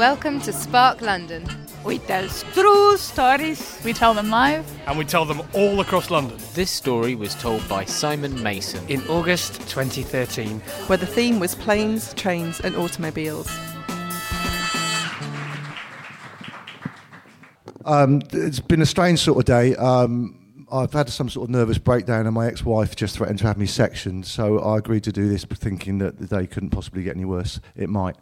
Welcome to Spark London. We tell true stories. We tell them live. and we tell them all across London. This story was told by Simon Mason. in August 2013. where the theme was planes, trains, and automobiles. Um, it's been a strange sort of day. Um, I've had some sort of nervous breakdown, and my ex-wife just threatened to have me sectioned. So I agreed to do this, thinking that the day couldn't possibly get any worse. It might.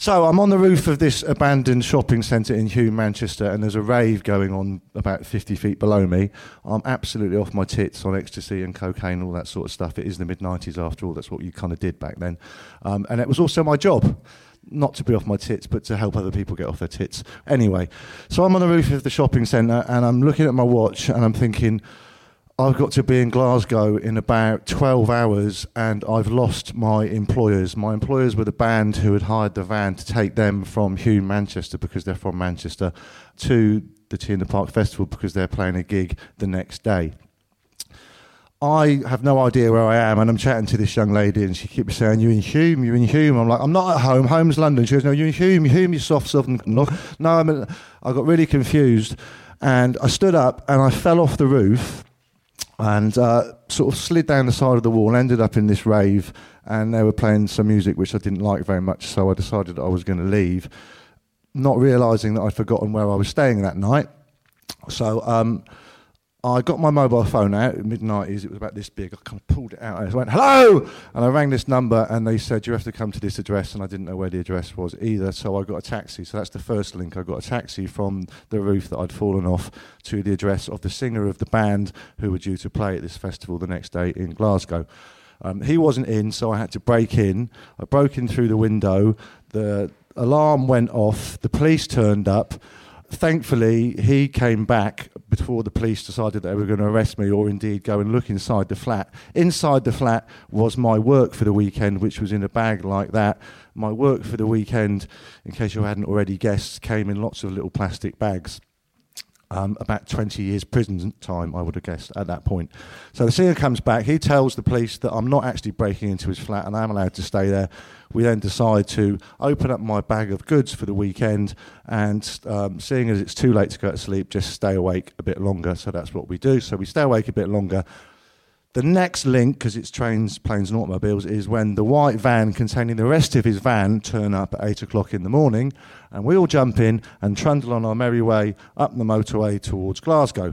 So I'm on the roof of this abandoned shopping centre in Hulme, Manchester, and there's a rave going on about 50 feet below me. I'm absolutely off my tits on ecstasy and cocaine, all that sort of stuff. It is the mid 90s, after all. That's what you kind of did back then, um, and it was also my job not to be off my tits, but to help other people get off their tits. Anyway, so I'm on the roof of the shopping centre and I'm looking at my watch and I'm thinking, I've got to be in Glasgow in about 12 hours and I've lost my employers. My employers were the band who had hired the van to take them from Hulme, Manchester, because they're from Manchester, to the T in the Park Festival because they're playing a gig the next day. I have no idea where I am, and I'm chatting to this young lady, and she keeps saying, "You're in Hulme, you're in Hulme." I'm like, "I'm not at home. Home's London." She goes, "No, you're in Hulme. Hulme, you soft southern." No, no I'm. I got really confused, and I stood up and I fell off the roof, and uh, sort of slid down the side of the wall. Ended up in this rave, and they were playing some music which I didn't like very much. So I decided I was going to leave, not realizing that I'd forgotten where I was staying that night. So. Um, I got my mobile phone out mid 90s. It was about this big. I kind of pulled it out. I went, hello! And I rang this number and they said, you have to come to this address. And I didn't know where the address was either. So I got a taxi. So that's the first link. I got a taxi from the roof that I'd fallen off to the address of the singer of the band who were due to play at this festival the next day in Glasgow. Um, he wasn't in, so I had to break in. I broke in through the window. The alarm went off. The police turned up thankfully, he came back before the police decided they were going to arrest me or indeed go and look inside the flat. Inside the flat was my work for the weekend, which was in a bag like that. My work for the weekend, in case you hadn't already guessed, came in lots of little plastic bags. Um, about 20 years prison time, I would have guessed at that point. So the singer comes back. He tells the police that I'm not actually breaking into his flat and I'm allowed to stay there. We then decide to open up my bag of goods for the weekend and, um, seeing as it's too late to go to sleep, just stay awake a bit longer. So that's what we do. So we stay awake a bit longer. The next link, because it's trains, planes, and automobiles, is when the white van containing the rest of his van turn up at eight o'clock in the morning, and we all jump in and trundle on our merry way up the motorway towards Glasgow.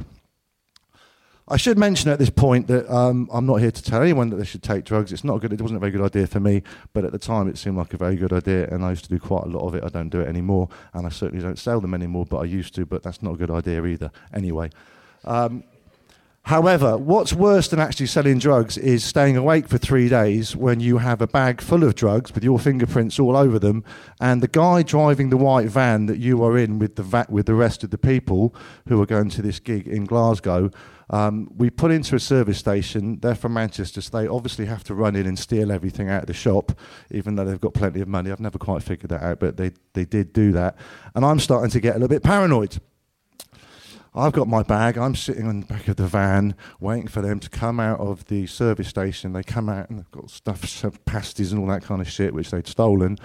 I should mention at this point that um, I'm not here to tell anyone that they should take drugs. It's not good. It wasn't a very good idea for me, but at the time it seemed like a very good idea, and I used to do quite a lot of it. I don't do it anymore, and I certainly don't sell them anymore, but I used to. But that's not a good idea either. Anyway. Um, However, what's worse than actually selling drugs is staying awake for three days when you have a bag full of drugs with your fingerprints all over them, and the guy driving the white van that you are in with the va- with the rest of the people who are going to this gig in Glasgow. Um, we put into a service station. They're from Manchester, so they obviously have to run in and steal everything out of the shop, even though they've got plenty of money. I've never quite figured that out, but they, they did do that. And I'm starting to get a little bit paranoid. I've got my bag. I'm sitting on the back of the van, waiting for them to come out of the service station. They come out and they've got stuff, pasties and all that kind of shit, which they'd stolen.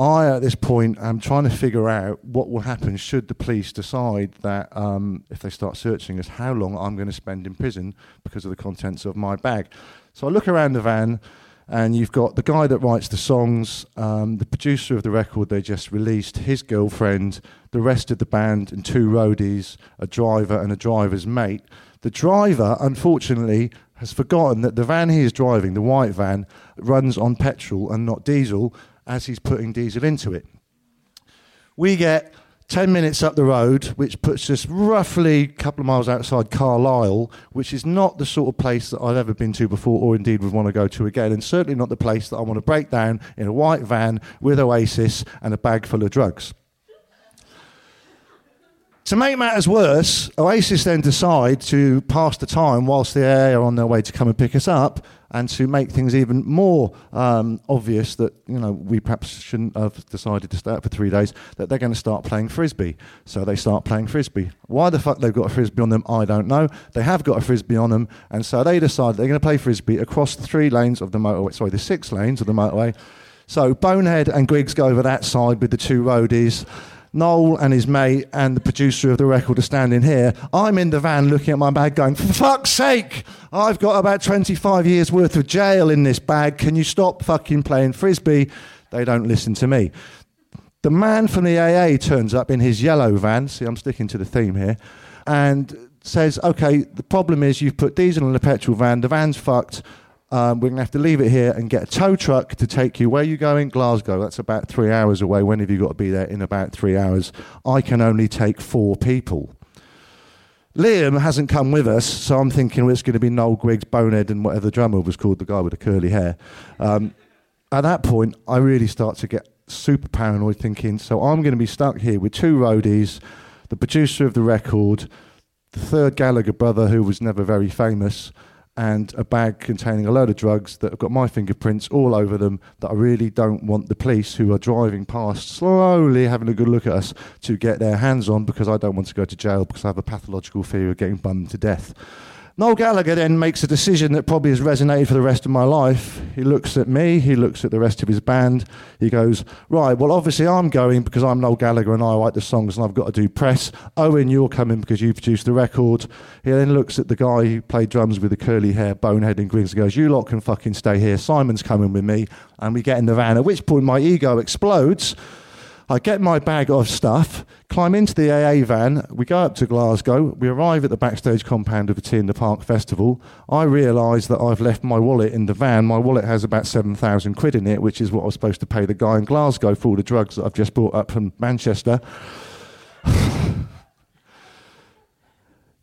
I, at this point, am trying to figure out what will happen should the police decide that um, if they start searching us, how long I'm going to spend in prison because of the contents of my bag. So I look around the van, and you've got the guy that writes the songs, um, the producer of the record they just released, his girlfriend, the rest of the band, and two roadies, a driver, and a driver's mate. The driver, unfortunately, has forgotten that the van he is driving, the white van, runs on petrol and not diesel as he's putting diesel into it. We get 10 minutes up the road, which puts us roughly a couple of miles outside Carlisle, which is not the sort of place that I've ever been to before or indeed would want to go to again, and certainly not the place that I want to break down in a white van with Oasis and a bag full of drugs. To make matters worse, Oasis then decide to pass the time whilst the AA are on their way to come and pick us up, and to make things even more um, obvious that you know we perhaps shouldn't have decided to stay up for three days. That they're going to start playing frisbee. So they start playing frisbee. Why the fuck they've got a frisbee on them, I don't know. They have got a frisbee on them, and so they decide they're going to play frisbee across the three lanes of the motorway. Sorry, the six lanes of the motorway. So Bonehead and Guigsy go over that side with the two roadies. Noel and his mate and the producer of the record are standing here. I'm in the van looking at my bag going, for fuck's sake, I've got about 25 years worth of jail in this bag. Can you stop fucking playing frisbee? They don't listen to me. The man from the AA turns up in his yellow van. See, I'm sticking to the theme here. And says, okay, the problem is you've put diesel in the petrol van, the van's fucked. Um, we're going to have to leave it here and get a tow truck to take you. Where you going? Glasgow. That's about three hours away. When have you got to be there? In about three hours. I can only take four people. Liam hasn't come with us, so I'm thinking it's going to be Noel Guigsy, Bonehead, and whatever the drummer was called, the guy with the curly hair. Um, at that point, I really start to get super paranoid, thinking, so I'm going to be stuck here with two roadies, the producer of the record, the third Gallagher brother, who was never very famous, and a bag containing a load of drugs that have got my fingerprints all over them that I really don't want the police who are driving past slowly having a good look at us to get their hands on because I don't want to go to jail because I have a pathological fear of getting bummed to death. Noel Gallagher then makes a decision that probably has resonated for the rest of my life. He looks at me, he looks at the rest of his band. He goes, Right, well, obviously I'm going because I'm Noel Gallagher and I write the songs and I've got to do press. Owen, you're coming because you produced the record. He then looks at the guy who played drums with the curly hair, bonehead and Guigsy, and goes, You lot can fucking stay here. Simon's coming with me. And we get in the van, at which point my ego explodes. I get my bag of stuff, climb into the AA van, we go up to Glasgow, we arrive at the backstage compound of the T in the Park Festival. I realise that I've left my wallet in the van. My wallet has about 7,000 quid in it, which is what I was supposed to pay the guy in Glasgow for all the drugs that I've just brought up from Manchester.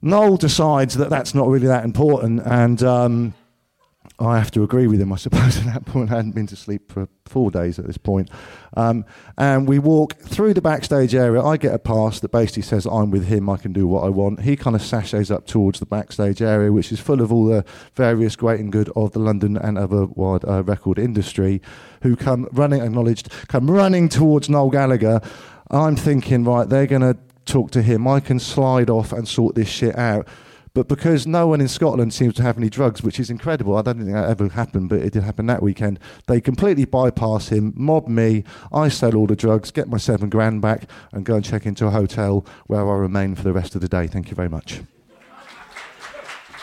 Noel decides that that's not really that important, and um, I have to agree with him, I suppose, at that point. I hadn't been to sleep for four days at this point. Um, and we walk through the backstage area. I get a pass that basically says I'm with him, I can do what I want. He kind of sachets up towards the backstage area, which is full of all the various great and good of the London and other wide uh, record industry who come running, acknowledged, come running towards Noel Gallagher. I'm thinking, right, they're going to talk to him. I can slide off and sort this shit out. But because no one in Scotland seems to have any drugs, which is incredible, I don't think that ever happened, but it did happen that weekend. They completely bypass him, mob me, I sell all the drugs, get my seven grand back, and go and check into a hotel where I remain for the rest of the day. Thank you very much.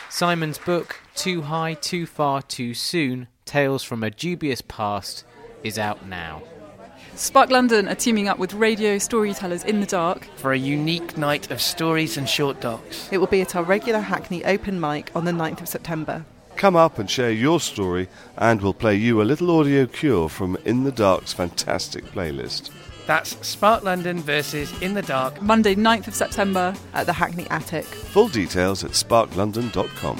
Simon's book, Too High, Too Far, Too Soon Tales from a Dubious Past, is out now. Spark London are teaming up with radio storytellers in the dark for a unique night of stories and short docs. It will be at our regular Hackney open mic on the 9th of September. Come up and share your story, and we'll play you a little audio cure from In the Dark's fantastic playlist. That's Spark London versus In the Dark. Monday, 9th of September at the Hackney Attic. Full details at sparklondon.com.